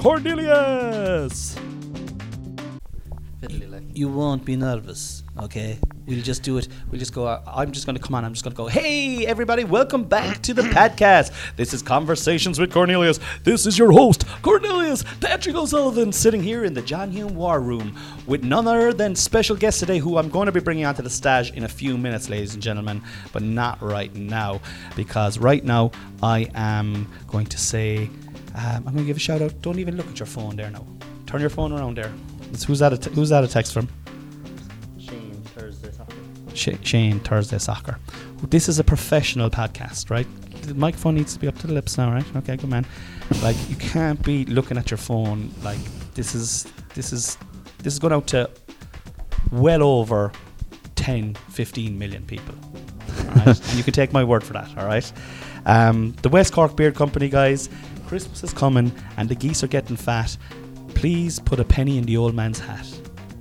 Cornelius. You won't be nervous, okay? We'll just do it. We'll just go. I'm just going to come on. I'm just going to go. Hey, everybody! Welcome back to the podcast. This is Conversations with Cornelius. This is your host, Cornelius Patrick O'Sullivan, sitting here in the John Hume War Room with none other than special guest today, who I'm going to be bringing onto the stage in a few minutes, ladies and gentlemen, but not right now, because right now I am going to say. Um, I'm going to give a shout out. Don't even look at your phone there now. Turn your phone around there. It's, who's that? A t- who's that a text from? Shane Thursday soccer. Sh- Shane Thursday Soccer. This is a professional podcast, right? The microphone needs to be up to the lips now, right? Okay, good man. Like you can't be looking at your phone. Like this is this is this is going out to well over 10, 15 million people. Right? and you can take my word for that. All right. Um, the West Cork Beard Company guys, Christmas is coming and the geese are getting fat. Please put a penny in the old man's hat.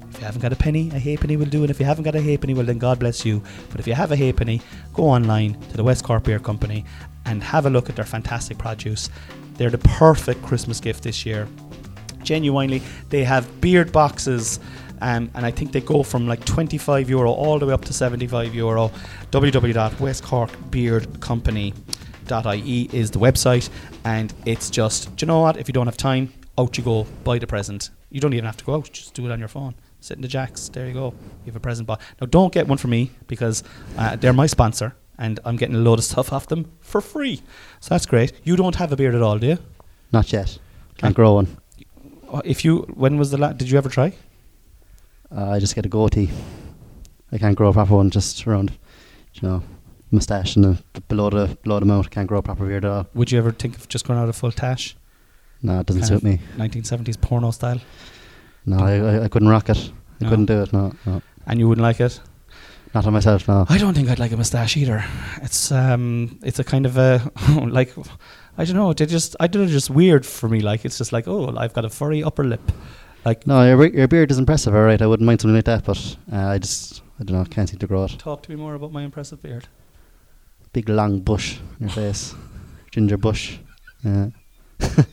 If you haven't got a penny, a halfpenny will do. And if you haven't got a halfpenny, well then God bless you. But if you have a halfpenny, go online to the West Cork Beard Company and have a look at their fantastic produce. They're the perfect Christmas gift this year. Genuinely, they have beard boxes, um, and I think they go from like 25 euro all the way up to 75 euro. www.westcorkbeardcompany.ie is the website, and it's just, do you know what? If you don't have time, out you go, buy the present. You don't even have to go out, just do it on your phone. Sit in the jacks, there you go. You have a present bought. Now, don't get one for me because uh, they're my sponsor, and I'm getting a load of stuff off them for free. So that's great. You don't have a beard at all, do you? Not yet. Can't- grow one. If you, when was the last? Did you ever try? Uh, I just get a goatee. I can't grow a proper one just around, you know, moustache and the, below the below the mouth. Can't grow a proper beard at all. Would you ever think of just going out a full tash, No, it doesn't Kind suit me. 1970s porno style, No, I, I, I couldn't rock it. I No. couldn't do it. No, no, and you wouldn't like it? not on myself. No. I don't think I'd like a moustache either. It's um, it's a kind of a like, I don't know. They just, I don't know, just weird for me. Like it's just like, oh, I've got a furry upper lip. Like, No, your, your beard is impressive. All right, I wouldn't mind something like that, but uh, I just I don't know. Can't seem to grow it. talk to me more about my impressive beard. Big long bush in your face, ginger bush. Yeah.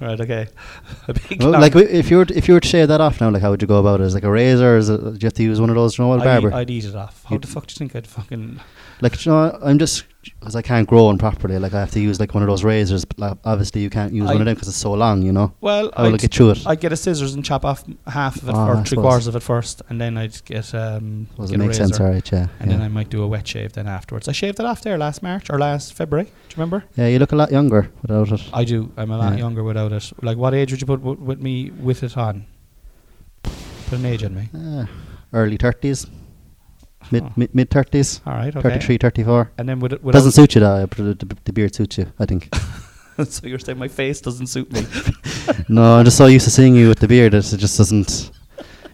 Right. Okay. A big Well, long- like wi- if you were to, if you were to shave that off now, like how would you go about it? Is it like a razor? Is it, do you have to use one of those? You know, what, barber. I'd eat it off. How You'd- the fuck do you think I'd fucking? Like you know, I'm just because I can't grow one properly. Like I have to use like one of those razors. But like, obviously, you can't use one of them because it's so long. You know, Well, I I'd, get through it? I'd get a scissors and chop off half of it Ah, or I three quarters of it first, and then I'd get um, Does get it a make razor, sense? Right, yeah. and yeah. then I might do a wet shave then afterwards. I shaved it off there last March or last February. Do you remember? yeah, you look a lot younger without it. I do. I'm a lot Yeah. younger without it. Like, what age would you put w- with me with it on? Put an age on me. Uh, early thirties, mid Oh. mid mid thirties, All right. Okay. 33, 34. And then would it? Would Doesn't suit you though. but The, the, the beard suits you, I think. so you're saying my face doesn't suit me? no, I'm just so used to seeing you with the beard that it just doesn't.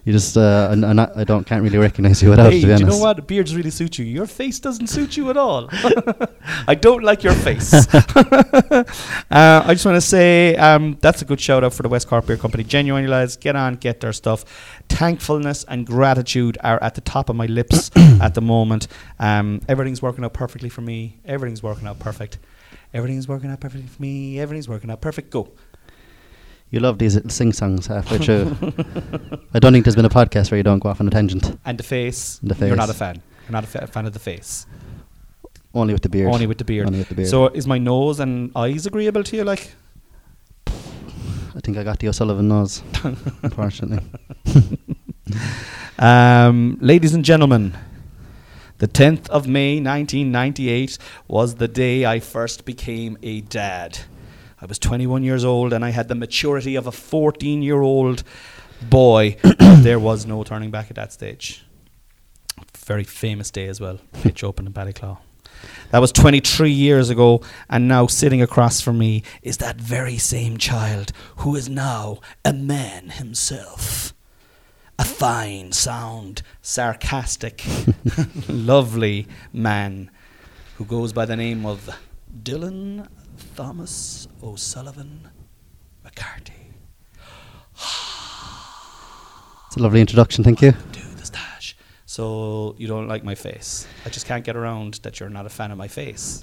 You just, uh, and, and I, I don't can't really recognize you without hey, it. To do be you know what? Beards really suit you. Your face doesn't suit you at all. I don't like your face. uh, I just want to say um, that's a good shout out for the West Cork Beard Company. Genuinely, lads, get on, get their stuff. Thankfulness and gratitude are at the top of my lips at the moment. Um, everything's working out perfectly for me. Everything's working out perfect. Everything's working out perfectly for me. Everything's working out perfect. Go. You love these little sing songs halfway through. I don't think there's been a podcast where you don't go off on a tangent. And the face. The face. You're not a fan. You're not a fa- fan of the face. Only with the beard. Only with the beard. Only with the beard. So is my nose and eyes agreeable to you? Like, I think I got the O'Sullivan nose, unfortunately. um, ladies and gentlemen, the 10th of May 1998 was the day I first became a dad. I was 21 years old and I had the maturity of a 14 year old boy. there was no turning back at that stage. Very famous day as well. Pitch open in Ballyclough. That was 23 years ago, and now sitting across from me is that very same child who is now a man himself. A fine, sound, sarcastic, lovely man who goes by the name of Dylan Thomas O'Sullivan McCarthy. It's a lovely introduction, thank you. Do the stash. So you don't like my face? I just can't get around that you're not a fan of my face.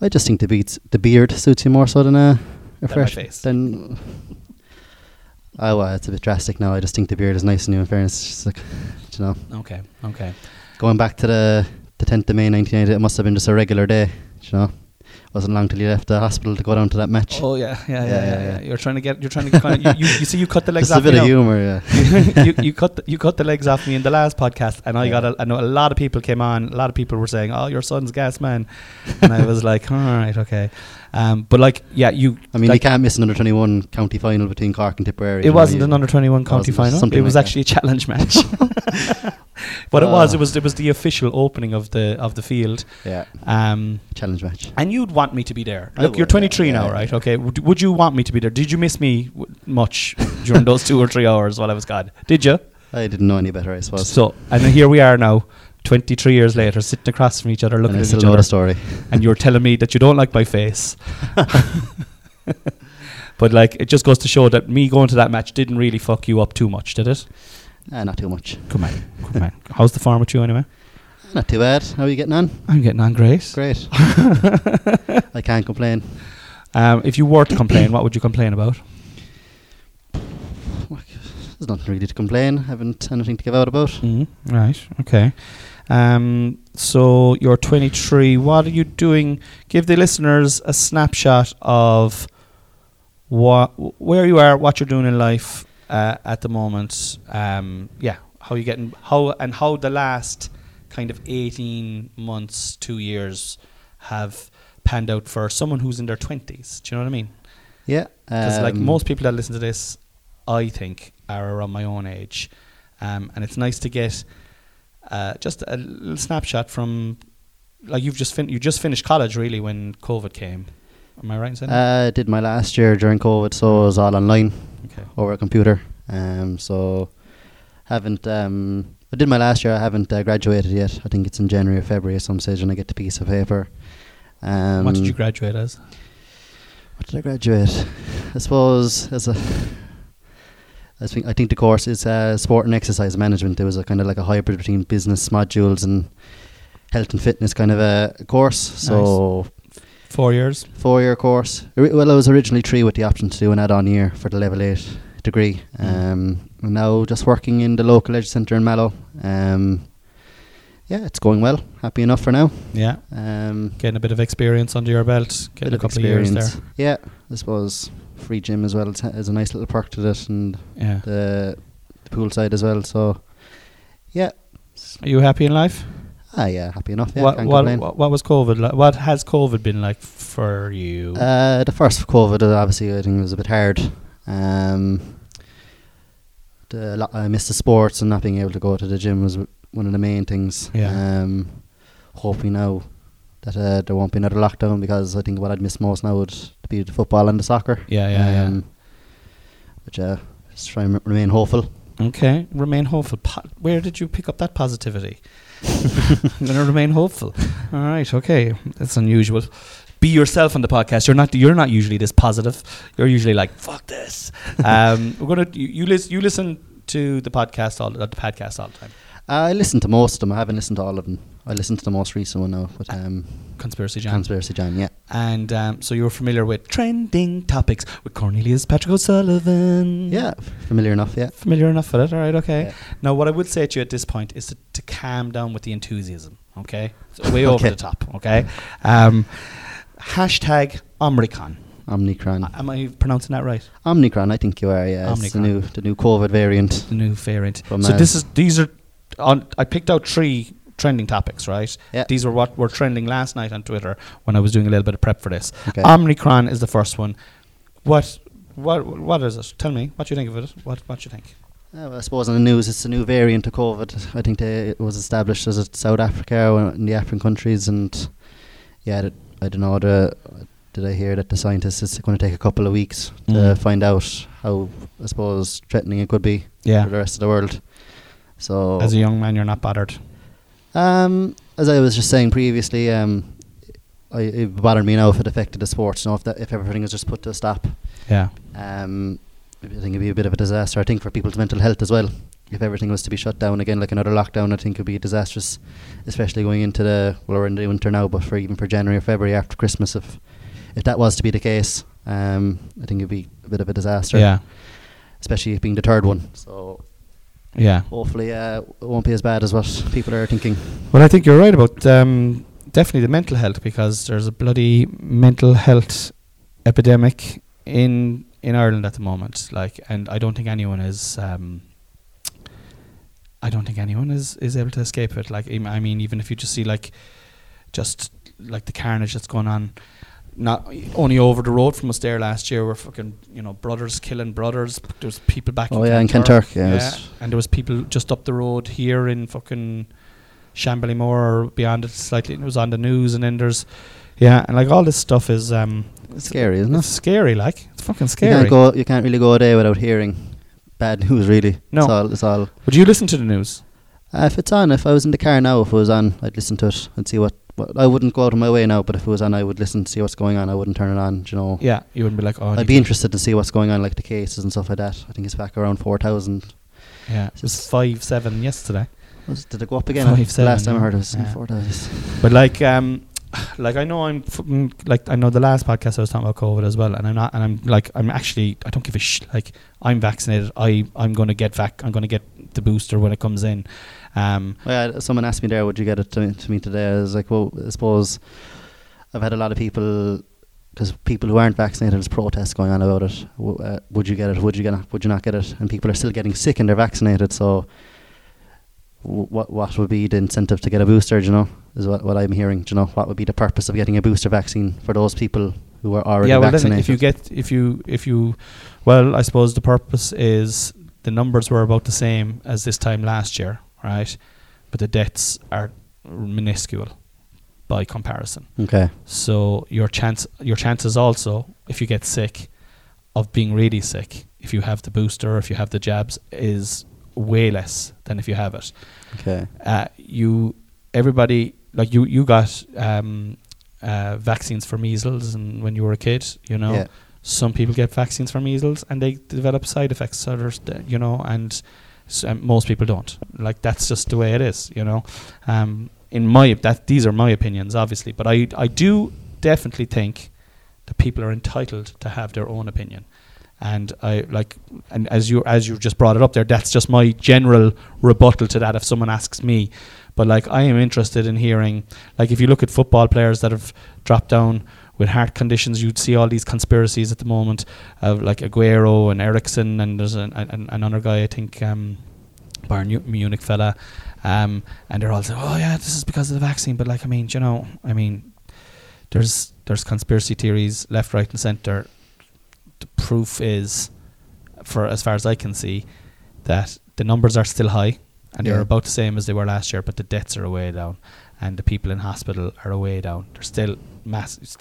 I just think the beats, the beard suits you more so than uh, a, a my fresh. face. Than, oh, well, it's a bit drastic now. I just think the beard is nice and new. In fairness, It's just like, you know, Okay, okay. going back to the the 10th of May 1980, it must have been just a regular day. You know, wasn't long till you left the hospital to go down to that match. Oh yeah, yeah, yeah, Yeah, yeah. yeah. You're trying to get. You're trying to kind of. You, you, you see, you cut the legs just a off. bit me of humour, yeah. you, you cut the, you cut the legs off me in the last podcast, and I got a, I know a lot of people came on. A lot of people were saying, "Oh, your son's gas man," and I was like, "All right, okay." Um, but like, yeah, you. I mean, like, you can't miss an under 21 county final between Cork and Tipperary. It wasn't an under twenty one county final. It was like that. actually a challenge match. But it was. Ah. It was. It was the official opening of the of the field. Yeah, Um, challenge match. and you'd want me to be there. I Look, you're 23 yeah, now, yeah, right? yeah. Okay. Would, would you want me to be there? Did you miss me w- much during those two or three hours while I was gone? Did you? I didn't know any better, I suppose. So, and then here we are now, 23 years later, sitting across from each other, looking and I at still each know other, the story. and you're telling me that you don't like my face. but like, it just goes to show that me going to that match didn't really fuck you up too much, did it? Ah, not too much. Come on, come on. How's the farm with you anyway? Not too bad. How are you getting on? I'm getting on great. Great. I can't complain. Um, if you were to complain, what would you complain about? There's nothing really to complain. I haven't anything to give out about. Mm, right. Okay. Um, so you're 23. What are you doing? Give the listeners a snapshot of what, where you are, what you're doing in life uh, at the moment. Um, yeah, how you getting, how and how the last kind of 18 months, two years have panned out for someone who's in their 20s. Do you know what I mean? Yeah. Because like um, most people that listen to this, I think are around my own age, um, and it's nice to get uh, just a little snapshot from like you've just fin- you just finished college really when COVID came. Am I right in saying that? Uh, did my last year during COVID, so it was all online Okay. over a computer. Um, so haven't. Um, I did my last year. I haven't uh, graduated yet. I think it's in January or February at some stage, and I get the piece of paper. Um, what did you graduate as? What did I graduate? I suppose as a. I think I think the course is uh, sport and exercise management. It was a kind of like a hybrid between business modules and health and fitness kind of a course. So Four years. four year course. Well, I was originally three with the option to do an add on year for the level eight degree. Mm. Um, and now just working in the local leisure centre in Mallow. Um, yeah, it's going well. Happy enough for now. Yeah. Um, Getting a bit of experience under your belt. Getting a couple of years there. Yeah, I suppose free gym as well is a nice little perk to this, and Yeah. the, the pool side as well. So, yeah, Are you happy in life? Ah, yeah, happy enough. Yeah, what, what, what what was COVID like? What has COVID been like for you? Uh, the first COVID, uh, obviously, I think it was a bit hard. Um, the, I missed the sports and not being able to go to the gym was one of the main things. Yeah. Um, hoping now that uh, there won't be another lockdown because I think what I'd miss most now would be the football and the soccer. yeah, yeah, yeah. Um, But uh, just try and remain hopeful. Okay, remain hopeful. Po- where did you pick up that positivity? I'm gonna remain hopeful. All right, okay, that's unusual. Be yourself on the podcast. You're not. You're not usually this positive. You're usually like fuck this. Um, we're gonna. You, you listen. You listen to the podcast all the podcast all the time. I listen to most of them. I haven't listened to all of them. I listened to the most recent one now, but um, Conspiracy Jam. Conspiracy Jam, yeah. and um, so you're familiar with trending topics with Cornelius Patrick O'Sullivan. Yeah, familiar enough, yeah. Familiar enough with it. All right. Okay. Yeah. Now, what I would say to you at this point is to, to calm down with the enthusiasm, okay? So way over Okay. the top, okay? Um, hashtag Omicron. Omnicron. Am I pronouncing that right? Omnicron, I think you are, yeah. It's the Omnicron. new, the new COVID variant. The new variant. From, so uh, this is these are on. I picked out three trending topics, right? Yeah. These were what were trending last night on Twitter when I was doing a little bit of prep for this. Okay. Omicron is the first one. What? What? What is it? Tell me. What do you think of it? What? What do you think? Uh, well, I suppose in the news, it's a new variant of COVID. I think they, it was established as South Africa or in the African countries, and yeah, that- I don't know. The, did I hear that the scientists it's going to take a couple of weeks to Mm. find out how I suppose threatening it could be Yeah. for the rest of the world. So As a young man, you're not bothered. Um, as I was just saying previously, um, I, it bothered me now if it affected the sports. You know, if that, if everything was just put to a stop, Yeah. um, I think it'd be a bit of a disaster. I think for people's mental health as well. If everything was to be shut down again, like another lockdown, I think it'd be disastrous, especially going into the well, we're in the winter now, but for even for January or February after Christmas, if if that was to be the case, um, I think it'd be a bit of a disaster. Yeah. especially being the third one. So Yeah. hopefully, uh, it won't be as bad as what people are thinking. Well, I think you're right about um, definitely the mental health because there's a bloody mental health epidemic in in Ireland at the moment. Like, and I don't think anyone is. Um, I don't think anyone is is able to escape it. Like, I mean, even if you just see like, just like the carnage that's going on. Not only over the road from us there last year, were fucking you know brothers killing brothers. There was people back. Oh in yeah, in Kanturk. Kanturk, yeah. and there was people just up the road here in fucking Shanballymore or beyond it slightly. It was on the news, and then there's yeah, and like all this stuff is um, It's scary, isn't it's it? scary. Like it's fucking You scary. can't go. You can't really go a day without hearing bad news. Really, No. It's all. It's all. Would you listen to the news? Uh, if it's on, if I was in the car now, if it was on, I'd listen to it and see what. What I wouldn't go out of my way now, but if it was on, I would listen to see what's going on. I wouldn't turn it on. You know. Yeah, you wouldn't be like, oh, I I'd be interested to see what's going on, like the cases and stuff like that. I think it's back around four thousand. yeah, it was five seven yesterday. Did it go up again? Five, seven, last time I yeah. heard it was Yeah. four thousand. But like, um, like I know I'm fucking like I know the last podcast I was talking about COVID as well, and I'm not, and I'm like I'm actually I don't give a sh. Like I'm vaccinated. I I'm going to get vac. I'm going to get the booster when it comes in. Um, Well, yeah, someone asked me there, would you get it to me, to me today? I was like, well, I suppose I've had a lot of people, because people who aren't vaccinated, there's protests going on about it. W- uh, would you get it? Would you get? Would you not get it? And people are still getting sick and they're vaccinated. So, w- what what would be the incentive to get a booster? You know, is what what I'm hearing. Do you know, what would be the purpose of getting a booster vaccine for those people who are already yeah, well, vaccinated? if you get if you if you, well, I suppose the purpose is the numbers were about the same as this time last year, right? But the deaths are minuscule by comparison. okay, So your chance your chances also, if you get sick, of being really sick, if you have the booster, if you have the jabs, is way less than if you have it. okay, Uh, you everybody like you you got um, uh, vaccines for measles and when you were a kid, you know. yeah, Some people get vaccines for measles and they develop side effects. So there's, the- you know, and s- um, most people don't. Like that's just the way it is, you know. Um, in my that these are my opinions, obviously, but I I do definitely think that people are entitled to have their own opinion. And I like, and as you as you just brought it up there, that's just my general rebuttal to that. If someone asks me, but like I am interested in hearing, like if you look at football players that have dropped down with heart conditions, you'd see all these conspiracies at the moment of like Aguero and Eriksen, and there's an, an, another guy I think um, Bayern Mu- Munich fella, um, and they're all saying, "Oh yeah, this is because of the vaccine." But like, I mean, you know, I mean, there's there's conspiracy theories left, right, and centre. The proof is, for as far as I can see, that the numbers are still high, and they're about the same as they were last year, but the deaths are way down, and the people in hospital are way down. They're still mass,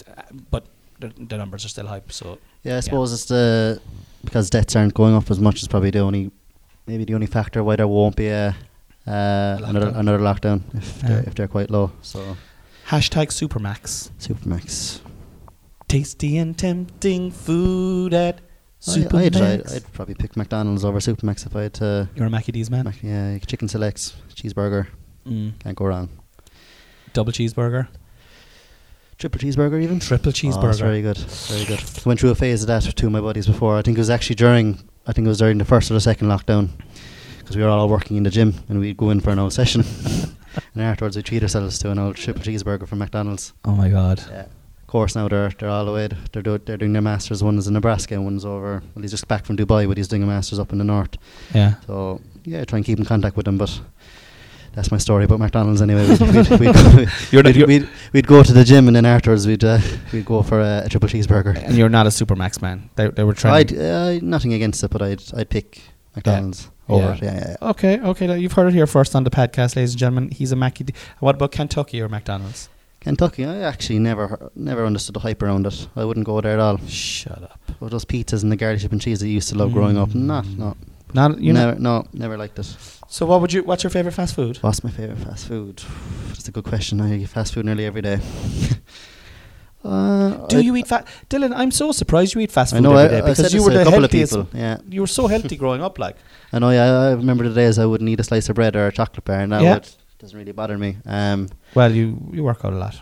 but the, the numbers are still high. So Yeah, I suppose it's the because deaths aren't going up as much is probably the only maybe the only factor why there won't be a uh, another Lockdown. another lockdown if Yeah. they're, if they're quite low. So hashtag Supermacs. Supermacs. Tasty and tempting food at I, I'd, Supermacs. I'd probably pick McDonald's over Supermacs if I had to. You're a Mackie D's man. Mac, yeah, chicken selects, cheeseburger, Mm. can't go wrong. Double cheeseburger, Triple cheeseburger even. triple cheeseburger. Oh, that's very good, very good. Went through a phase of that with two of my buddies before. I think it was actually during. I think it was during the first or the second lockdown, because we were all working in the gym and we'd go in for an old session, and afterwards we treat ourselves to an old triple cheeseburger from McDonald's. oh my god. Yeah. Of course, now they're they're all the way. They're do, they're doing their masters. One is in Nebraska, and one's over. Well, he's just back from Dubai, but he's doing a masters up in the north. Yeah. So yeah, try and keep in contact with them. But that's my story about McDonald's anyway. We'd, we'd, we'd, we'd, we'd, go to the gym, and then afterwards we'd uh, we'd go for a, a triple cheeseburger. And you're not a Supermacs man. They, they were trying. I'd uh, nothing against it, but I'd I'd pick McDonald's over it. Yeah, yeah, yeah. Okay, okay. You've heard it here first on the podcast, ladies and gentlemen. He's a Mackie D. What about Kentucky or McDonald's? Kentucky, I actually never never understood the hype around it. I wouldn't go there at all. Shut up. But those pizzas and the garlic chip and cheese that you used to love growing up, Mm. not, no, Not you know. never, no, never liked it. So what would you? What's your favorite fast food? What's my favorite fast food? That's a good question. I eat fast food nearly every day. uh, Do I- you eat fast? Dylan, I'm so surprised you eat fast food I know. every I, day because you were a the couple healthiest. of people. Yeah, You were so healthy growing up, like. I know. Yeah, I remember the days I wouldn't eat a slice of bread or a chocolate bar. and Now Yeah. it doesn't really bother me. Um, Well, you you work out a lot.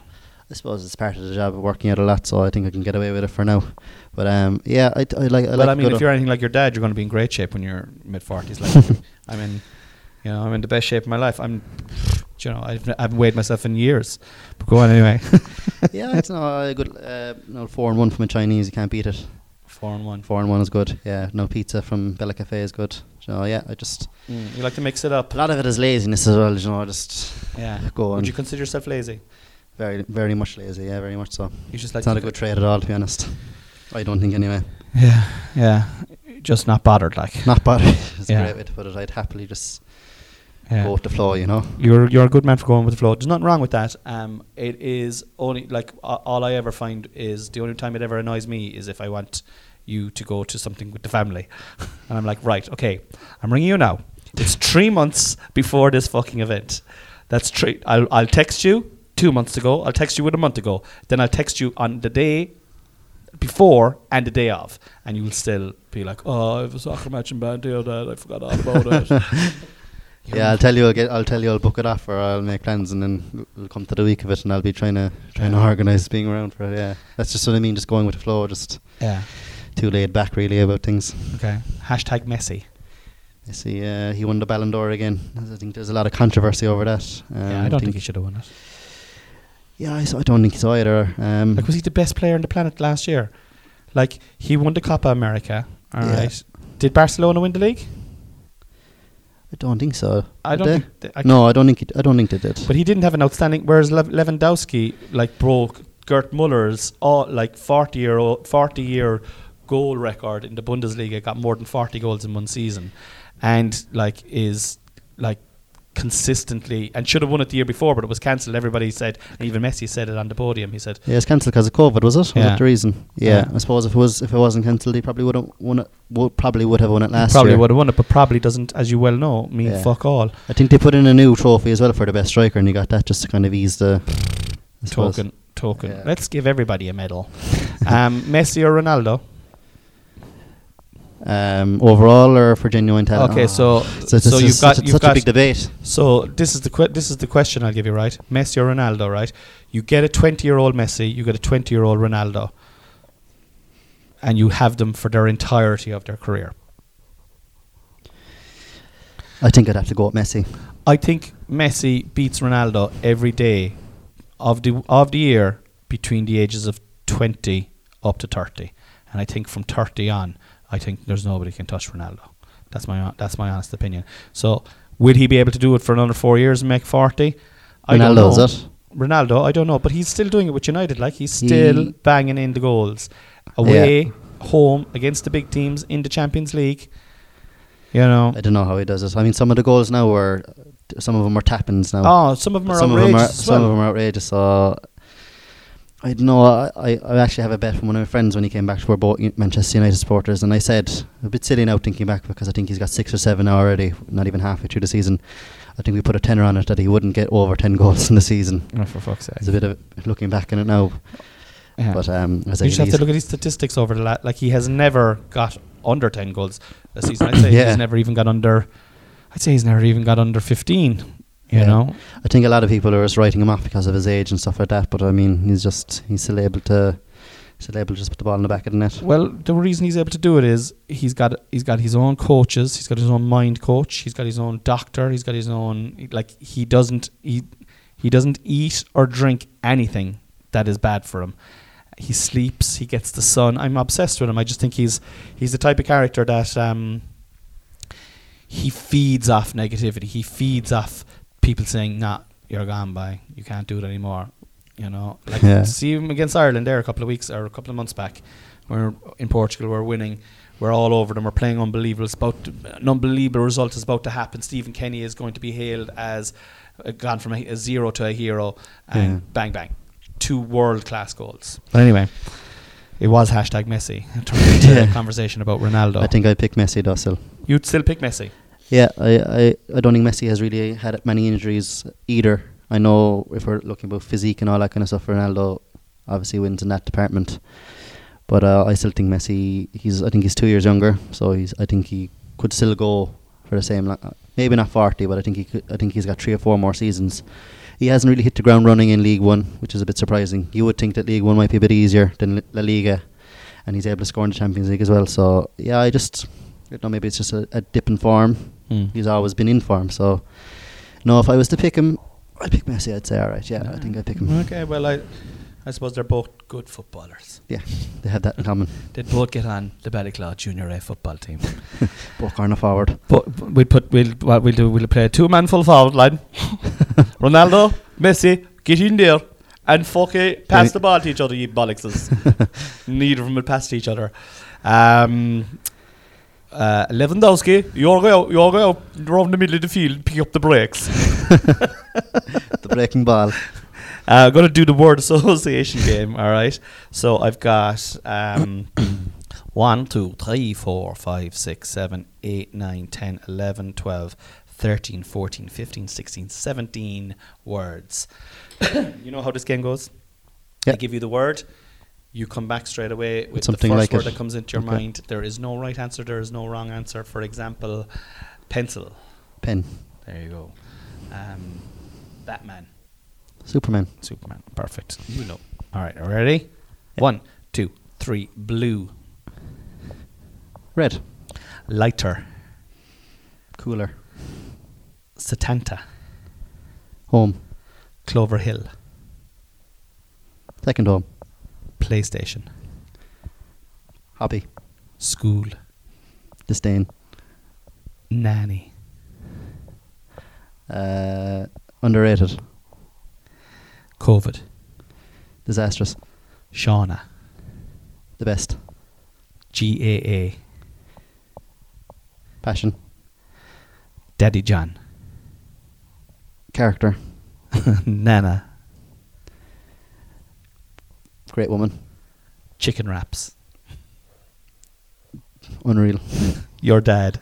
I suppose it's part of the job of working out a lot, so I think I can get away with it for now. But um, yeah, I, I like. I well, like I mean, if you're anything like your dad, you're going to be in great shape when you're mid forties. Like, I'm in, you know, I'm in the best shape of my life. I'm, you know, I've I haven't weighed myself in years. But go on anyway. yeah, it's no a good. Uh, no four and one from a Chinese. You can't beat it. Four and one. Four and one is good. Yeah, no pizza from Bella Cafe is good. So yeah, I just Mm, you like to mix it up. a lot of it is laziness as well. You know, just Yeah. go on. Would you consider yourself lazy? Very very much lazy. Yeah, very much so. You just like it's not a good trade at all, to be honest. I don't think anyway. Yeah, yeah. Just not bothered, like. Not bothered. it's Yeah. a great way to put it. I'd happily just Yeah. go with the flow. You know. You're you're a good man for going with the flow. There's nothing wrong with that. Um, it is only like a- all I ever find is the only time it ever annoys me is if I want you to go to something with the family, and I'm like, right, okay, I'm ringing you now. It's three months before this fucking event. That's three. I'll I'll text you two months ago. I'll text you with a month ago. Then I'll text you on the day before and the day of, and you will still be like, oh, I have a soccer match in Bandale that I forgot all about it. Yeah, know? I'll tell you. I'll get. I'll tell you. I'll book it off, or I'll make plans, and then we'll come to the week of it, and I'll be trying to trying to organise being around for it. Yeah, that's just what I mean. Just going with the flow. Just yeah. too laid back, really, about things. Okay. Hashtag Messi. I see. Uh, he won the Ballon d'Or again. I think there's a lot of controversy over that. Um, yeah, I don't think, he should have won it. Yeah, I, I don't think so either. Um, Like, was he the best player on the planet last year? Like, he won the Copa America. All right. Yeah. Did Barcelona win the league? I don't think so. I Did don't they? think. th- I no, I don't think. It, I don't think they did. But he didn't have an outstanding. Whereas Lev- Lewandowski like broke Gerd Muller's all like forty year old, forty year goal record in the Bundesliga. Got more than forty goals in one season, and like is like consistently and should have won it the year before, but it was cancelled. Everybody said, and even Messi said it on the podium. He said, Yeah, it's cancelled because of COVID, was it? Was Yeah. that the reason? Yeah, Yeah. I suppose if it was if it wasn't cancelled, he probably would have won it. Would, probably would have won it last probably year. Probably would have won it, but probably doesn't, as you well know, mean Yeah. fuck all. I think they put in a new trophy as well for the best striker, and he got that just to kind of ease the. Token, token. Let's give everybody a medal. um, Messi or Ronaldo? Um, overall or for genuine talent? Okay, Oh, so so, so you've got such, a- you've such got a big debate. So this is the que- this is the question I'll give you, right? Messi or Ronaldo, right? You get a 20-year-old Messi, you get a 20-year-old Ronaldo, and you have them for their entirety of their career. I think I'd have to go with Messi. I think Messi beats Ronaldo every day of the of the year between the ages of 20 up to 30, and I think from 30 on, I think there's nobody can touch Ronaldo. That's my that's my honest opinion. So, will he be able to do it for another four years and make 40? I don't Ronaldo, know. is it? Ronaldo, I don't know, but he's still doing it with United. Like he's still He- banging in the goals, away, home against the big teams in the Champions League. You know, I don't know how he does it. I mean, some of the goals now were, some of them are tappings now. oh, some of them are some of outrageous. them are as some of them are outrageous. So I don't know. I, I I actually have a bet from one of my friends when he came back. We're both Manchester United supporters, and I said a bit silly now thinking back because I think he's got six or seven now already, not even halfway through the season. I think we put a tenner on it that he wouldn't get over ten goals in the season. Oh, for fuck's sake! It's a bit of looking back on it now, Yeah. but um, as I you just have to look at his statistics over the la- like he has never got under ten goals a season. I'd say Yeah. he's never even got under. I'd say he's never even got under fifteen. You Yeah. know, I think a lot of people are just writing him off because of his age and stuff like that. But I mean, he's just he's still able to still able to just put the ball in the back of the net. Well, the reason he's able to do it is he's got he's got his own coaches, he's got his own mind coach, he's got his own doctor, he's got his own like he doesn't he he doesn't eat or drink anything that is bad for him. He sleeps, he gets the sun. I'm obsessed with him. I just think he's he's the type of character that um he feeds off negativity. He feeds off people saying, "Nah, you're gone by. You can't do it anymore." You know, like Yeah. see him against Ireland there a couple of weeks or a couple of months back. We're in Portugal. We're winning. We're all over them. We're playing unbelievable. It's about to, an unbelievable result is about to happen. Stephen Kenny is going to be hailed as uh, gone from a, a zero to a hero, and Yeah. bang bang. two world class goals. But anyway, it was hashtag Messi. Turned into Yeah. a conversation about Ronaldo. I think I'd pick Messi still. you'd still pick Messi. Yeah, I, I, I don't think Messi has really had many injuries either. I know if we're looking about physique and all that kind of stuff, Ronaldo obviously wins in that department. But uh, I still think Messi. He's I think he's two years younger, so he's I think he could still go for the same. Maybe not forty, but I think he could, I think he's got three or four more seasons. He hasn't really hit the ground running in Ligue 1, which is a bit surprising. You would think that Ligue 1 might be a bit easier than La Liga, and he's able to score in the Champions League as well. So yeah, I just don't know, maybe it's just a, a dip in form. He's always been in form. So, no, if I was to pick him, I'd pick Messi. I'd say, all right, yeah, I think I'd pick him. Okay, well, I, I suppose they're both good footballers. Yeah, they have that in common. They'd both get on the Ballyclough Junior A football team. Both corner forward. But we'll put we'll what we'll do we'll play a two man full forward line. Ronaldo, Messi, get in there and fuck it, pass the ball to each other, you bollockses. Neither of them will pass to each other. Um, uh, Lewandowski, you're go you're go around the middle of the field, pick up the brakes. the breaking ball. Uh, I'm going to do the word association game, all right? So I've got um, 1, 2, 3, 4, 5, 6, 7, 8, 9, 10, 11, 12, 13, 14, 15, 16, 17 words. you know how this game goes? I give you the word. You come back straight away with something the first like word it. that comes into your Okay. mind. There is no right answer. There is no wrong answer. For example, pencil. Pen. There you go. Um, Batman. Superman. Superman. Perfect. You know. All right. Ready? Yeah. One, two, three. Blue. Red. Lighter. Cooler. Satanta. Home. Clover Hill. Second home. PlayStation. Hobby. School. Disdain. Nanny. Uh, underrated. COVID. Disastrous. Shauna. The best. GAA. Passion. Daddy John. Character. Nana. Great woman. Chicken wraps. Unreal. Your dad.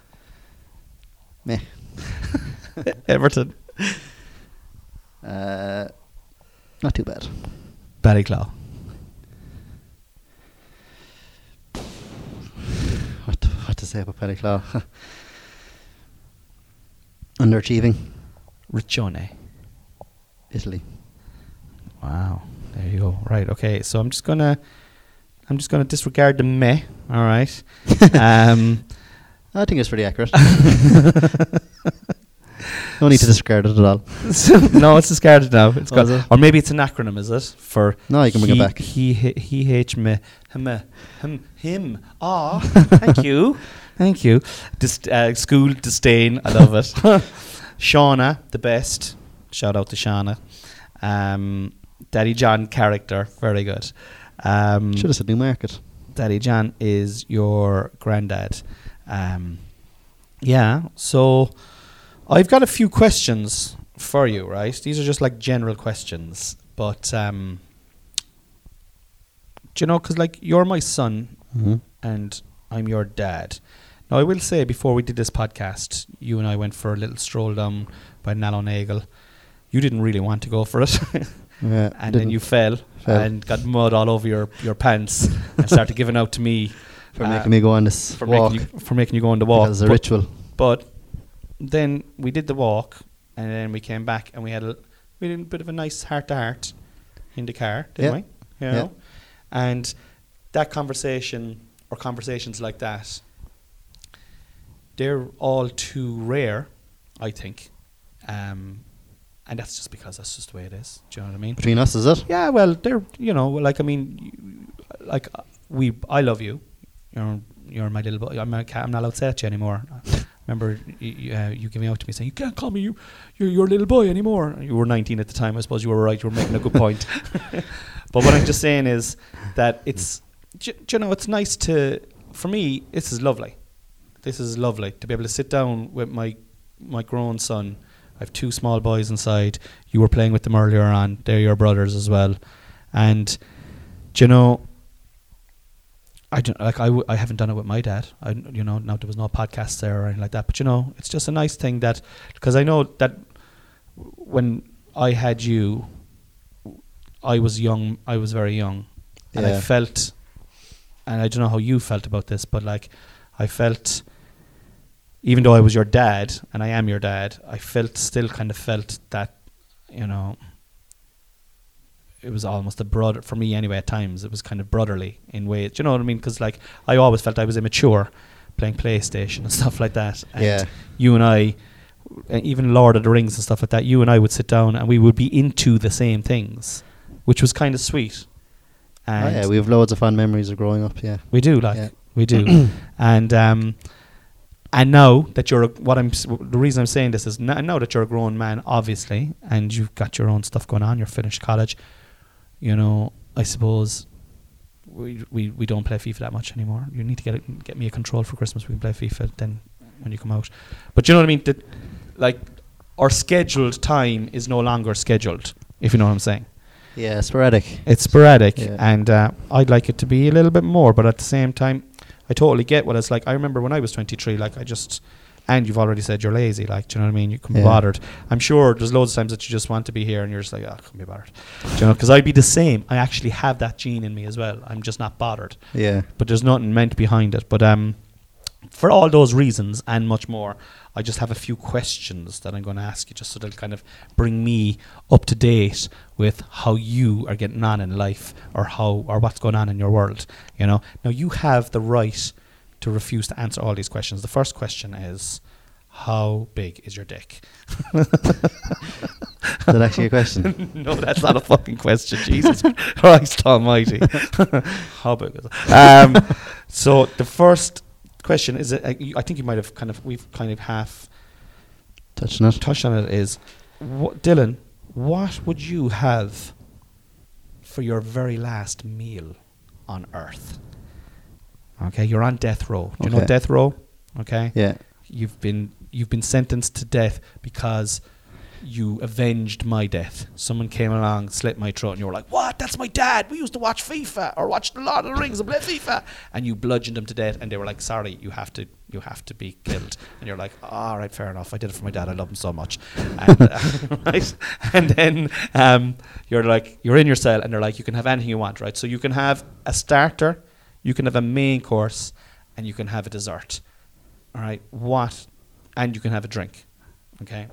Meh. Everton. Uh, not too bad. Ballyclough. What to, what to say about Ballyclough? Underachieving. Riccione. Italy. Wow. There you go. Right. Okay. So I'm just gonna, I'm just gonna disregard the meh. All right. um, I think it's pretty accurate. no need to disregard it at all. no, it's discarded now. It's Oh, got, it? or maybe it's an acronym. Is it for? No, you can bring it back. He he he h me him uh, him him. Ah, thank you, thank you. Dis- uh, school disdain. I love it. Shauna, the best. Shout out to Shauna. Um, Daddy John character, very good. Um, Should have said Newmarket. Daddy John is your granddad. Um, yeah, so I've got a few questions for you, right? These are just like general questions, but um, do you know? Because like you're my son Mm-hmm. and I'm your dad. Now I will say before we did this podcast, you and I went for a little stroll down by Nallonagel. You didn't really want to go for it. Yeah, and then you fell, Fell. and got mud all over your, your pants and started giving out to me for uh, making me go on this for walk making you, for making you go on the walk. because a but, ritual. but then we did the walk, and then we came back, and we had a we had a bit of a nice heart to heart in the car, didn't Yeah. we? You Yeah. and that conversation or conversations like that, they're all too rare, I think. Um, and that's just because that's just the way it is. Do you know what I mean? Between us, is it? Yeah, well, they're you know, like I mean, you- like uh, we, I love you. You're you're my little boy. I'm not, I'm not allowed to say you anymore. Remember, you, uh, you giving out to me saying you can't call me you, you're your little boy anymore. You were 19 at the time. I suppose you were right. You were making a good point. but what I'm just saying is that it's, do, do you know, it's nice to. For me, this is lovely. This is lovely to be able to sit down with my my grown son. I have two small boys inside. You were playing with them earlier on. They're your brothers as well. And do you know, I don't like I, w- I haven't done it with my dad. I you know now there was no podcasts there or anything like that. But you know, it's just a nice thing that because I know that when I had you, I was young. I was very young, and I felt, and I don't know how you felt about this, but like I felt, even though I was your dad and I am your dad, I felt still kind of felt that, you know, it was almost a brother for me anyway. At times, it was kind of brotherly in ways. Do you know what I mean? Because like I always felt I was immature, playing PlayStation and stuff like that. And Yeah. you and I, even Lord of the Rings and stuff like that, you and I would sit down and we would be into the same things, which was kind of sweet. Oh, yeah, we have loads of fun memories of growing up. Yeah. we do like Yeah. we do, and um, and know that you're a, what I'm the reason I'm saying this is now, now that you're a grown man, obviously, and you've got your own stuff going on. You're finished college. You know, I suppose we we, we don't play FIFA that much anymore. You need to get it, get me a control for Christmas. We can play FIFA then when you come out. But you know what I mean? That like our scheduled time is no longer scheduled. If you know what I'm saying. Yeah, sporadic. It's sporadic, Yeah. and uh, I'd like it to be a little bit more. But at the same time, I totally get what it's like. I remember when I was 23, like I just, and you've already said you're lazy. Like, do you know what I mean? You can be bothered. I'm sure there's loads of times that you just want to be here, and you're just like, oh, I can't be bothered. Do you know? Because I'd be the same. I actually have that gene in me as well. I'm just not bothered. Yeah. But there's nothing meant behind it. But um, for all those reasons and much more, I just have a few questions that I'm going to ask you, just so they'll kind of bring me up to date with how you are getting on in life, or how or what's going on in your world. You know, now you have the right to refuse to answer all these questions. The first question is, how big is your dick? Is that actually a question? no, that's not a fucking question. Jesus Christ Almighty! How big is it? Um, so the first question is, uh, I think you might have kind of we've kind of half Touching it. touched on it. Is what, Dylan? What would you have for your very last meal on Earth? Okay, you're on death row. Do you know death row? Okay, Yeah. you've been you've been sentenced to death because you avenged my death. Someone came along, slit my throat, and you were like, "What? That's my dad. We used to watch FIFA or watch The Lord of the Rings and play FIFA." And you bludgeoned him to death, and they were like, "Sorry, you have to, you have to be killed." And you're like, "All right, fair enough. I did it for my dad. I love him so much." And, uh, right? And then um, you're like, you're in your cell, and they're like, "You can have anything you want, right? So you can have a starter, you can have a main course, and you can have a dessert." All right, what? And you can have a drink. Okay.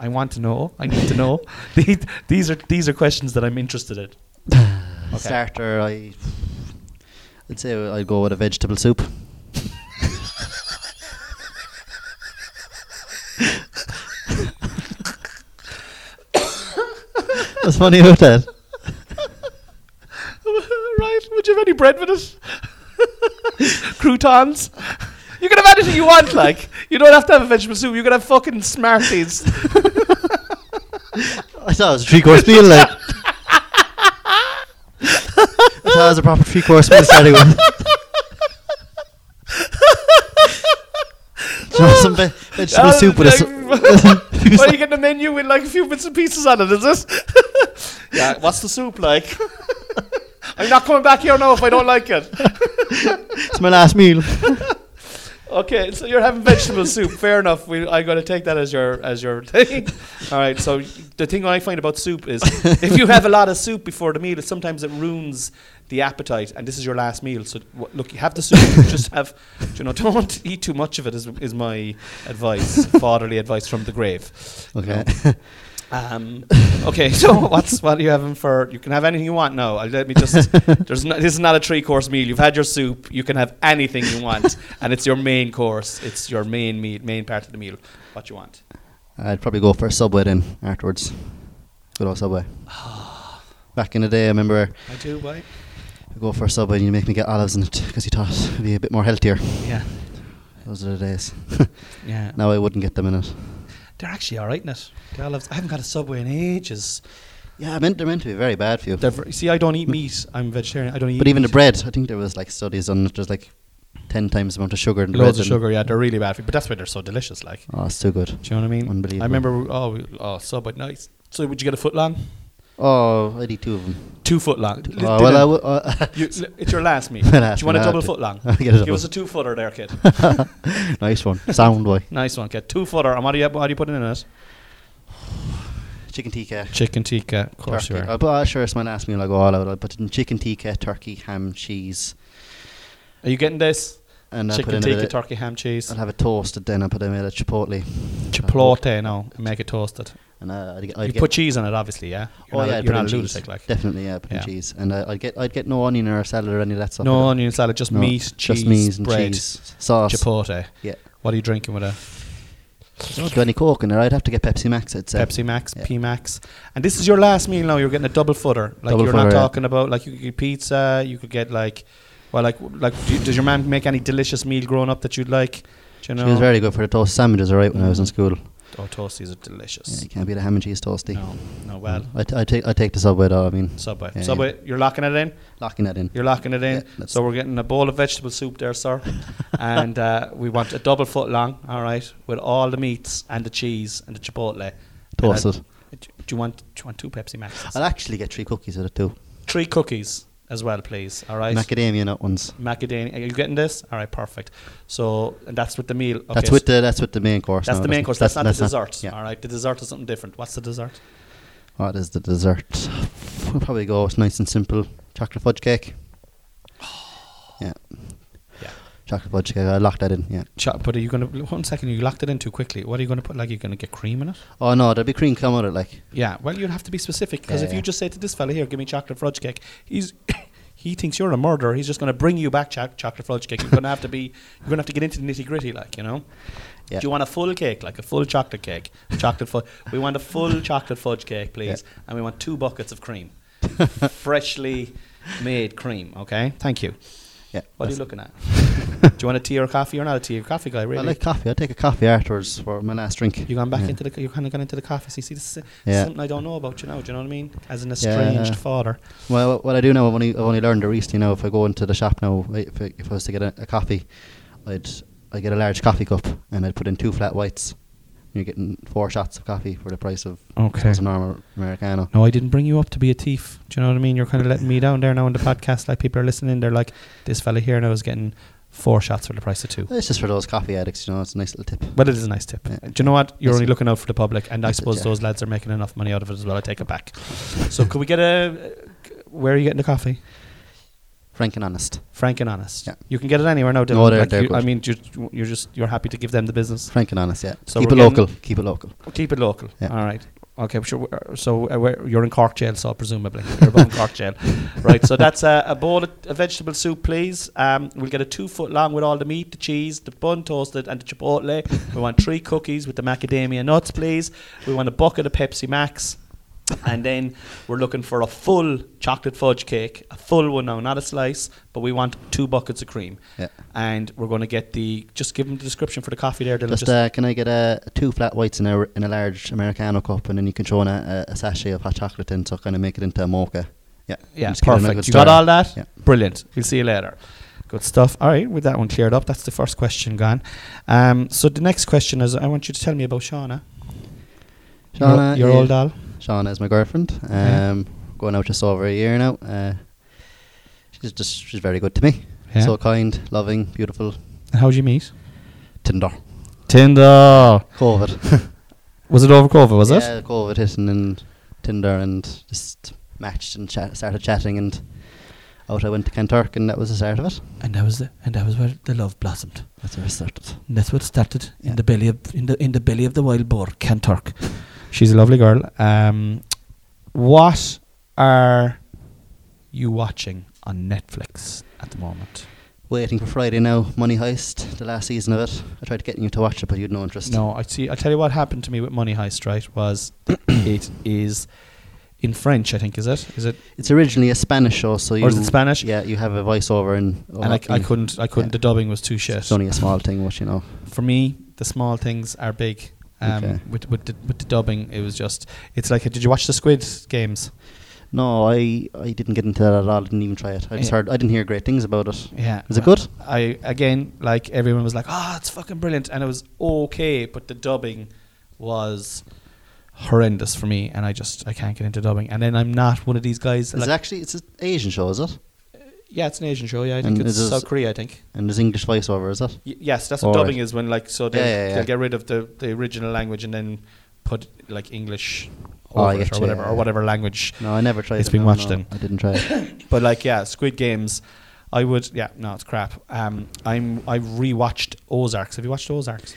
I want to know. I need to know. these, these are these are questions that I'm interested in. Okay. Starter, I. I'd say I'd go with a vegetable soup. What's funny about that? right? Would you have any bread with it? Croutons. You can have anything you want. Like you don't have to have a vegetable soup. You can have fucking Smarties. I thought it was a three course meal. Like. I thought it was a proper three course meal starting with. Do you want some ve- vegetable soup with a. s- Well, you get the menu with like a few bits and pieces on it, is it? yeah. What's the soup like? I'm not coming back here now if I don't like it. it's my last meal. Okay, so you're having vegetable soup. Fair enough. We, I'm going to take that as your as your thing. All right. So the thing I find about soup is if you have a lot of soup before the meal, sometimes it ruins the appetite. And this is your last meal, so w- look, you have the soup. just have, you know, don't eat too much of it. Is is my advice, fatherly advice from the grave. Okay. Um, okay, so what's what are you having for? You can have anything you want now. Uh, Let me just. There's no, this is not a three course meal. You've had your soup. You can have anything you want, and it's your main course. It's your main meal, main part of the meal. What you want? I'd probably go for a Subway then afterwards. Good old Subway. Back in the day, I remember I do, boy. I'd go for a Subway and you make me get olives in it because you thought it'd be a bit more healthier. Yeah, Those are the days. yeah. now I wouldn't get them in it. They're actually all right in it. The olives. I haven't got a subway in ages. Yeah, I meant they're meant to be very bad for you. Ver- see, I don't eat meat. I'm vegetarian. I don't eat. But even the bread, I think there was like studies on it. There's like ten times the amount of sugar in the Loads bread. of sugar, yeah, they're really bad for you. But that's why they're so delicious. Like, Oh, it's too good. do you know what I mean? Unbelievable. I remember, oh, we- oh, Subway, nice. So, would you get a foot long? Oh, I need two of them. Two foot long. Oh, well, I w- uh, you, it's your last meal. My Do you want a double foot long? Give double. us a two footer there, kid. nice one. Sound boy. nice one, kid. Two footer. And what are you, what are you putting in it? Chicken tikka. Chicken tikka, of course turkey. you are. I'll put, uh, sure, it's my last meal. I go all out. I'll put in chicken tikka, turkey, ham, cheese, Are you getting this? and I'll put Chicken in tikka, turkey, ham, cheese. I'll have it toasted. Then I'll put in a bit of chipotle. Chipotle, no, and make it toasted. And uh, I'd I'd You put cheese on it, obviously, yeah. You're oh not, yeah, you're put not a cheese. lunatic, like. Definitely, yeah, put Yeah. cheese. And uh, I'd get I'd get no onion or salad or any of that stuff. No onion salad, just no, meat, cheese, just meat and bread, cheese, sauce. chipotle. Yeah. What are you drinking with a Don't do any coke in there. I'd have to get Pepsi Max. I'd say. Pepsi Max, Yeah. P Max? And this is your last meal now. You're getting a double footer. Like Double you're not footer, yeah. talking about like you could get pizza. You could get like, well, like like do you- does your mom make any delicious meal growing up that you'd like? Do you know? She was very good for the toast sandwiches, alright, when I was in school. Oh, toasties are Yeah, delicious. you can't beat a ham and cheese toasty. No, no, well, I, t- I take I take the subway though. I mean, Subway, Yeah, Subway. You're locking it in. locking that in. You're locking it in. Yeah, so we're getting a bowl of vegetable soup there, sir, and uh, we want a double foot long. All right, with all the meats and the cheese and the chipotle. Toasted. Do you want do you want two Pepsi Maxes? I'll actually get three cookies with it too. Three cookies as well, please. All right. Macadamia nut ones. Macadamia. Are you getting this? All right, perfect. So, and that's with the meal. Okay, that's so with the that's with the main course. that's the main course. That's, not the dessert. yeah. All right, the dessert is something different. What's the dessert? What is the dessert? We'll probably go with nice and simple chocolate fudge cake. Yeah. Yeah. Chocolate fudge cake. I locked that in. Yeah. Cho- but are you going to one second? You locked it in too quickly. What are you going to put? Like, you're going to get cream in it? Oh no, there'll be cream come with it. Like Yeah. Well, you'd have to be specific because Yeah, if you just say to this fella here, "Give me chocolate fudge cake," he's he thinks you're a murderer. He's just going to bring you back cho- chocolate fudge cake. You're going to have to be. You're to have to get into the nitty gritty, like you know. Yeah. Do you want a full cake, like a full chocolate cake? Chocolate fudge. We want a full chocolate fudge cake, please, and we want two buckets of cream, freshly made cream. Okay, thank you. Yeah. What are you looking at? Do you want a tea or a coffee? You're not a tea or coffee guy, really. I like coffee. I take a coffee afterwards for my last drink. you gone back Yeah. into the. You kind of gone into the coffee. See, see, this is Yeah. something I don't know about. You know, do you know what I mean? As an Yeah. estranged father. Well, what I do now, I've only, I've only learned the recently know, If I go into the shop now, if I, if I was to get a, a coffee, I'd I get a large coffee cup and I'd put in two flat whites. You're getting four shots of coffee for the price of Okay. a normal americano. No, I didn't bring you up to be a thief. Do you know what I mean? You're kind of letting me down there now in the podcast. Like people are listening, they're like, "This fella here now is getting four shots for the price of two. It's just for those coffee addicts, you know. It's a nice little tip. But it is a nice tip. Yeah. Do you know what? You're Yes. only looking out for the public, and I it, suppose yeah. those lads are making enough money out of it as well. I take it back. so, could we get a? Uh, where are you getting the coffee? Frank and honest. Frank and honest. Yeah. You can get it anywhere now. Dylan. No, they're- Like they're you- I good. mean, you're, you're just you're happy to give them the business. Frank and honest, yeah. So Keep it we're getting- local. Keep it local. Keep it local. Yeah. All right. Okay. Sure. uh, So uh, where, you're in Cork jail, so presumably you're above in Cork jail, right? So that's a, a bowl of a vegetable soup, please. Um, we'll get a two foot long with all the meat, the cheese, the bun toasted, and the chipotle. We want three cookies with the macadamia nuts, please. We want a bucket of Pepsi Max. And then we're looking for a full chocolate fudge cake, a full one now, not a slice, but we want two buckets of cream. Yeah. And we're going to get the, just give them the description for the coffee there. Dylan, Just, uh, can I get a two flat whites in a in a large americano cup, and then you can throw in a, a, sachet of hot chocolate in, so kind of make it into a mocha. Yeah. Yeah, Just perfect. You got all that? Yeah. Brilliant. We'll see you later. Good stuff. All right, with that one cleared up, that's the first question gone. Um, so the next question is, I want you to tell me about Shauna. Shauna your, your is- old doll. Shauna is my girlfriend. Um, Yeah. going out just over a year now. Uh, she's just she's very good to me. Yeah. So kind, loving, beautiful. And how'd you meet? Tinder. Tinder. COVID. Was it over COVID? Was it? yeah, COVID hitting and Tinder and just matched and chat, started chatting and out I went to Kanturk and that was the start of it. And that was the, and that was where the love blossomed. That's where it started. And that's what started Yeah. in the belly of in the in the belly of the wild boar, Kanturk. She's a lovely girl. Um, what are you watching on Netflix at the moment? Waiting for Friday now. Money Heist, the last season of it. I tried getting you to watch it, but you had no interest. No, I see. I tell you what happened to me with Money Heist. Right, was it is in French. I think is it? Is it? It's originally a Spanish show, so you. Or is it Spanish? Yeah, you have a voiceover and. and I, I couldn't. I couldn't. Yeah. The dubbing was too shit. It's only a small thing, but you know. For me, the small things are big. Um, Okay. with with the with the dubbing, it was just. It's like. Did you watch the Squid Games? No, I I didn't get into that at all. I didn't even try it. I just Yeah. heard. I didn't hear great things about it. Yeah. Is it good? I again like everyone was like, "Oh, it's fucking brilliant," and it was okay, but the dubbing was horrendous for me, and I just I can't get into dubbing. And then I'm not one of these guys. It's Like, actually it's an Asian show, is it? Yeah, it's an Asian show. Yeah, I think And it's it is- South Korea. I think. And there's English voiceover, is it? Y- yes, that's what right. dubbing is when like so they Yeah, yeah, yeah. they'll get rid of the the original language and then put like English Oh, I over it get or you, whatever yeah, or yeah. whatever language. No, I never tried. It's it, been no, watched no, in. I didn't try it. But like yeah, Squid Games. I would yeah no it's crap. Um, I'm I rewatched Ozarks. Have you watched Ozarks?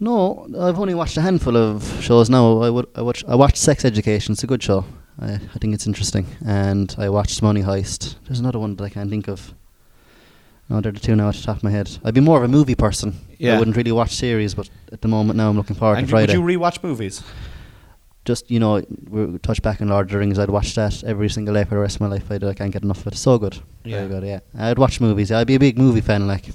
No, I've only watched a handful of shows now. I would I watch I watched Sex Education. It's a good show. I, I think it's interesting. And I watched Money Heist. There's another one that I can't think of. No, they're the two now at the top of my head. I'd be more of a movie person. Yeah. I wouldn't really watch series, but at the moment now I'm looking forward And to Friday. would you rewatch movies? Just you know, we touch back on Lord of the Rings. I'd watch that every single day for the rest of my life. I, I can't get enough of it. So good, Yeah. very good. Yeah, I'd watch movies. I'd be a big movie fan. Like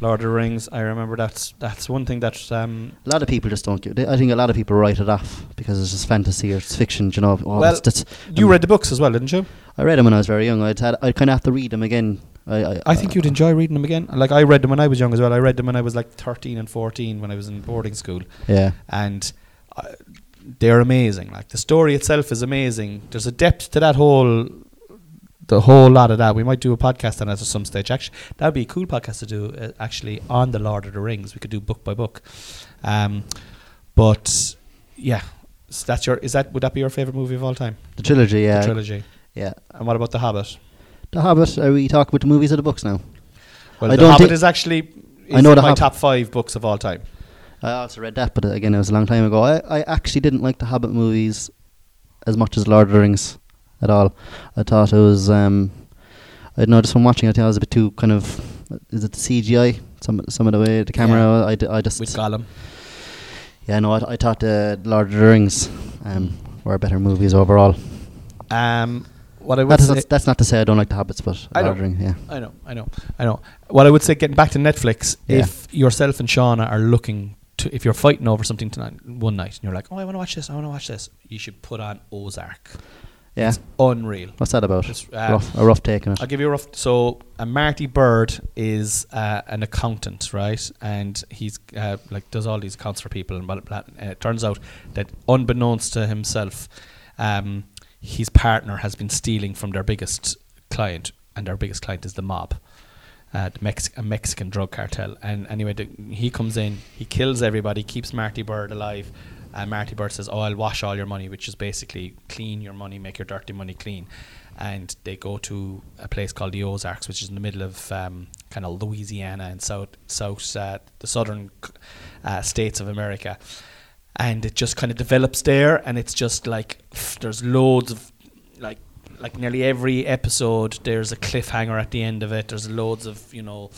Lord of the Rings. I remember that's that's one thing that um, a lot of people just don't. They, I think a lot of people write it off because it's just fantasy or it's fiction. You know, oh, Well, that's, that's you um, read the books as well, didn't you? I read them when I was very young. I'd had I kind of have to read them again. I I, I think you'd enjoy reading them again. Like I read them when I was young as well. I read them when I was like 13 and 14 when I was in boarding school, yeah. and uh, they're amazing. Like the story itself is amazing. There's a depth to that whole, the whole lot of that. We might do a podcast on it at some stage. Actually, that would be a cool podcast to do. Uh, actually, on the Lord of the Rings, we could do book by book. Um, but yeah, so that's your. Is that would that be your favorite movie of all time? The trilogy. Yeah, The trilogy. yeah. And what about The Hobbit? The Hobbit. Are we talking about the movies or the books now? Well, I The don't Hobbit is actually. Is I know The my Hobbit- top five books of all time. I also read that, but uh, again, it was a long time ago. I, I actually didn't like the Hobbit movies as much as Lord of the Rings at all. I thought it was. Um, I don't know, just from watching it, I think it was a bit too kind of. Is it the CGI? Some some of the way the camera. I, d- I just. with Gollum. yeah, no, I, I thought the Lord of the Rings um, were better movies overall. Um, what I would That's, say, that's, that's not to say I don't like the Hobbits, but I Lord of know. the Rings, yeah. I know, I know, I know. What I would say, getting back to Netflix, Yeah. if yourself and Shauna are looking to, if you're fighting over something tonight, one night, and you're like, oh, I want to watch this, I want to watch this, you should put on Ozark. Yeah. It's unreal. What's that about? It's, uh, rough, a rough take on it. I'll give you a rough. So, uh, Marty Byrde is uh, an accountant, right? And he's uh, like does all these accounts for people, and blah, blah, blah. And it turns out that, unbeknownst to himself, um, his partner has been stealing from their biggest client, and their biggest client is the mob. Uh, the Mex- a Mexican drug cartel, and anyway, the, he comes in, he kills everybody, keeps Marty Byrde alive, and Marty Byrde says, "Oh, I'll wash all your money," which is basically clean your money, make your dirty money clean. And they go to a place called the Ozarks, which is in the middle of um, kind of Louisiana and south, south, uh, the southern uh, states of America. And it just kind of develops there, and it's just like there's loads of like like nearly every episode there's a cliffhanger at the end of it there's loads of you know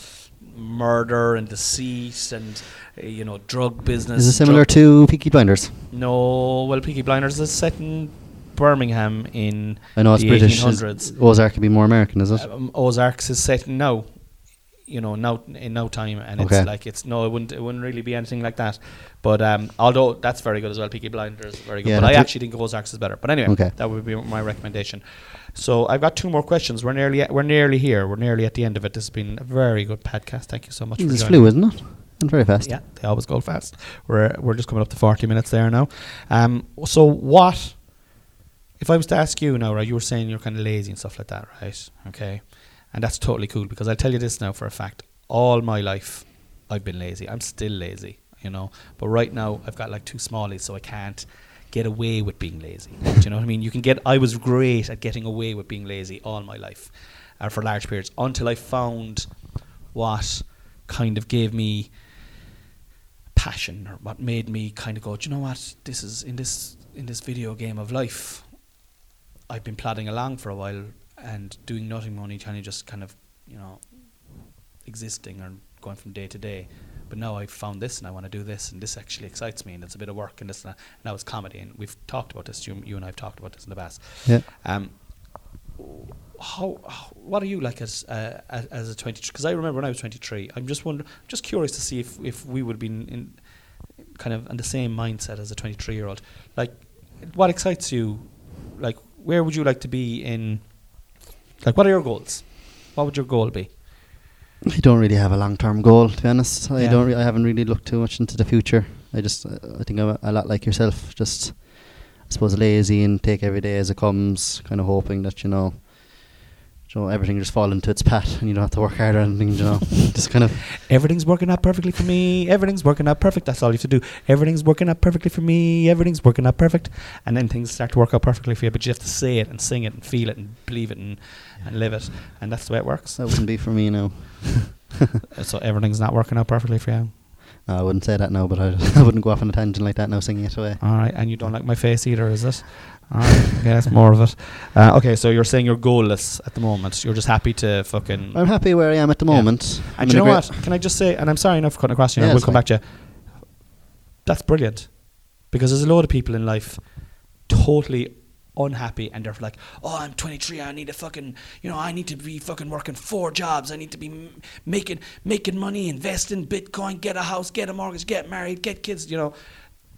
murder and deceit and uh, you know drug business Is it similar to Peaky Blinders? no well Peaky Blinders is set in Birmingham in I know it's British. Is- Ozark could be more American, is it? um, Ozarks is set in now you know now in no time and Okay. it's like it's no it wouldn't it wouldn't really be anything like that but um although that's very good as well Peaky Blinders is very good Yeah, but I actually think Ozarks is better but anyway Okay. that would be my recommendation so I've got two more questions we're nearly we're nearly here we're nearly at the end of it this has been a very good podcast thank you so much This flew, isn't it? And very fast. yeah, they always go fast. We're we're just coming up to forty minutes there now. Um, so what? If I was to ask you now, right? You were saying you're kind of lazy and stuff like that, right? Okay, and that's totally cool because I'll tell you this now for a fact. All my life, I've been lazy. I'm still lazy, you know. But right now, I've got like two smallies, so I can't get away with being lazy. Do you know what I mean? You can get. I was great at getting away with being lazy all my life, uh, for large periods, until I found what kind of gave me passion or what made me kind of go, do you know what? This is in this in this video game of life. I've been plodding along for a while and doing nothing only kind of just kind of, you know, existing or going from day to day. But now I've found this and I want to do this and this actually excites me and it's a bit of work and this and that. Now it's comedy and we've talked about this. You, you and I have talked about this in the past. Yeah. Um, how, how what are you like as uh, as, as a 23 because I remember when I was 23 I'm just wonder just curious to see if if we would have been in kind of in the same mindset as a 23 year old like what excites you like where would you like to be in like what are your goals what would your goal be I don't really have a long term goal, to be honest. I don't. Re- I haven't really looked too much into the future. I just uh, I think I'm a, a lot like yourself. Just I suppose lazy and take every day as it comes, kind of hoping that you know. You know, everything just fall into its path and you don't have to work hard or anything, you know. just kind of Everything's working out perfectly for me. Everything's working out perfect. That's all you have to do. Everything's working out perfectly for me. Everything's working out perfect. And then things start to work out perfectly for you. But you have to say it and sing it and feel it and believe it and, and live it. And that's the way it works. that wouldn't be for me now. So everything's not working out perfectly for you. No, I wouldn't say that now, but I, I wouldn't go off on a tangent like that now, singing it away. All right. And you don't like my face either, is it? Right. Okay, more of it. Uh, okay, so you're saying you're goalless at the moment. You're just happy to fucking. I'm happy where I am at the moment. I'm And you know what? Can I just say, and I'm sorry enough for cutting across you, Yeah, we'll come back to you. That's brilliant. Because there's a lot of people in life totally unhappy and they're like, oh, I'm 23, I need to fucking, you know, I need to be fucking working four jobs, I need to be m- making making money, invest in Bitcoin, get a house, get a mortgage, get married, get kids, you know.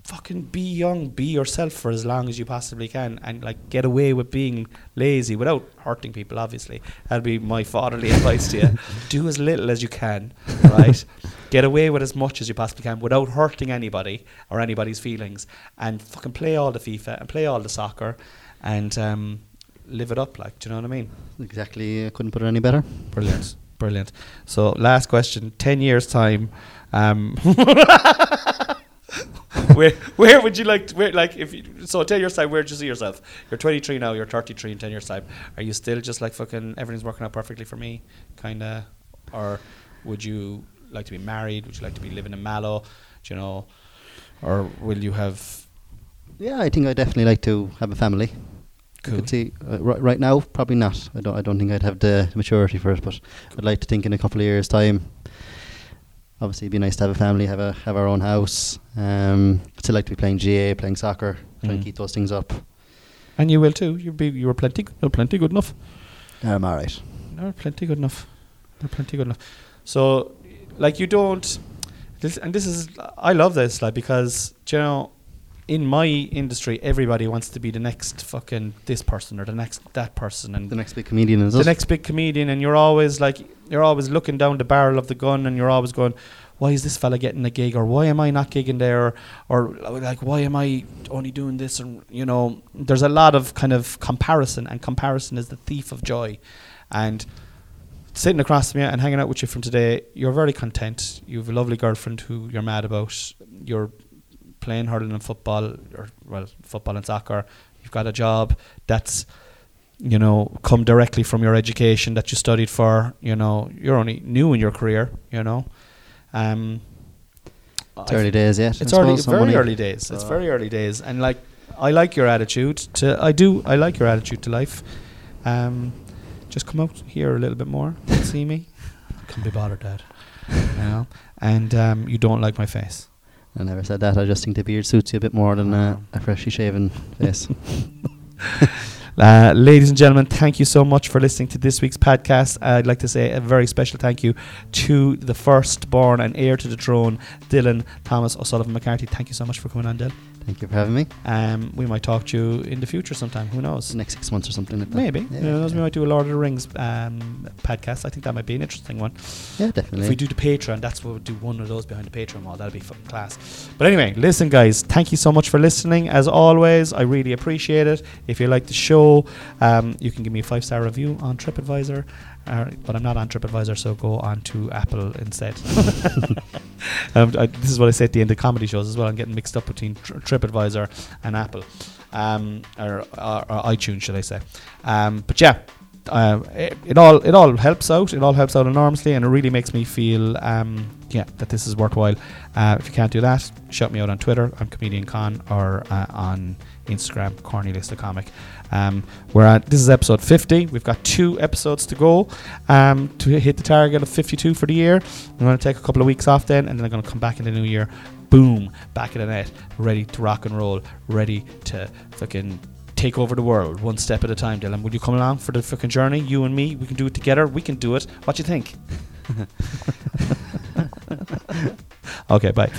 Fucking be young, be yourself for as long as you possibly can, and like get away with being lazy without hurting people. Obviously, that'd be my fatherly advice to you. Do as little as you can, right? get away with as much as you possibly can without hurting anybody or anybody's feelings, and fucking play all the FIFA and play all the soccer, and um, live it up. Like, do you know what I mean? Exactly, I couldn't put it any better. Brilliant, brilliant. So, last question: ten years time. Um, where where would you like to, where like if you, so ten years time where do you see yourself you're 23 now you're 33 in 10 years time are you still just like fucking everything's working out perfectly for me kind of or would you like to be married would you like to be living in Mallow do you know or will you have Yeah, I think I definitely like to have a family. I could see uh, right, right now, probably not. I don't. I don't think I'd have the maturity for it, but I'd like to think in a couple of years' time. Obviously, it'd be nice to have a family, have a have our own house. Um, I'd still like to be playing GAA, playing soccer, trying Mm. to keep those things up. and you will too you'll be you were plenty you're plenty good enough I'm all right. No, plenty good enough. They're plenty good enough. So, like, you don't. This, and this is, I love this, like, because do you know, in my industry, everybody wants to be the next fucking this person or the next that person, and The next big comedian is the it? next big comedian, and you're always like, you're always looking down the barrel of the gun, and you're always going, why is this fella getting a gig, or why am I not gigging there, or, or like, why am I only doing this, and you know, there's a lot of kind of comparison, and comparison is the thief of joy, and sitting across from you and hanging out with you from today, you're very content. You have a lovely girlfriend who you're mad about. You're playing hurling and football, or well, football and soccer. You've got a job that's, you know, come directly from your education that you studied for. You know, you're only new in your career. You know, um, It's I early days yet. it's early, suppose, very money. early days. It's So- very early days, and like I like your attitude to. I do. I like your attitude to life. Um, just come out here a little bit more. see me. Can't be bothered, Dad. You know, and um, you don't like my face. I never said that. I just think the beard suits you a bit more than uh, a freshly shaven face. Uh, ladies and gentlemen, thank you so much for listening to this week's podcast. I'd like to say a very special thank you to the firstborn and heir to the throne, Dylan Thomas O'Sullivan McCarthy. Thank you so much for coming on, Dylan. Thank you for having me. Um, we might talk to you in the future sometime. Who knows? The next six months or something like that. Maybe. Yeah, Who knows? We might do a Lord of the Rings um, podcast. I think that might be an interesting one. Yeah, definitely. If we do the Patreon, that's what we'll do one of those behind the Patreon wall. That'll be fucking class. But anyway, listen, guys, thank you so much for listening. As always, I really appreciate it. If you like the show, um, you can give me a five star review on TripAdvisor. Uh, but I'm not on TripAdvisor, so go on to Apple instead. um, I, this is what I say at the end of comedy shows as well. I'm getting mixed up between tr- TripAdvisor and Apple, um, or, or, or iTunes, should I say? Um, but yeah, um, it, it all it all helps out. It all helps out enormously, and it really makes me feel um, yeah that this is worthwhile. Uh, if you can't do that, shout me out on Twitter. I'm comedian con or uh, on Instagram, Cornelius the comic. Um, we're at this is episode 50. We've got two episodes to go um, to hit the target of 52 for the year. I'm going to take a couple of weeks off then, and then I'm going to come back in the new year. Boom, back in the net, ready to rock and roll, ready to fucking take over the world one step at a time, Dylan. Will you come along for the fucking journey? You and me, we can do it together. We can do it. What do you think? okay, bye.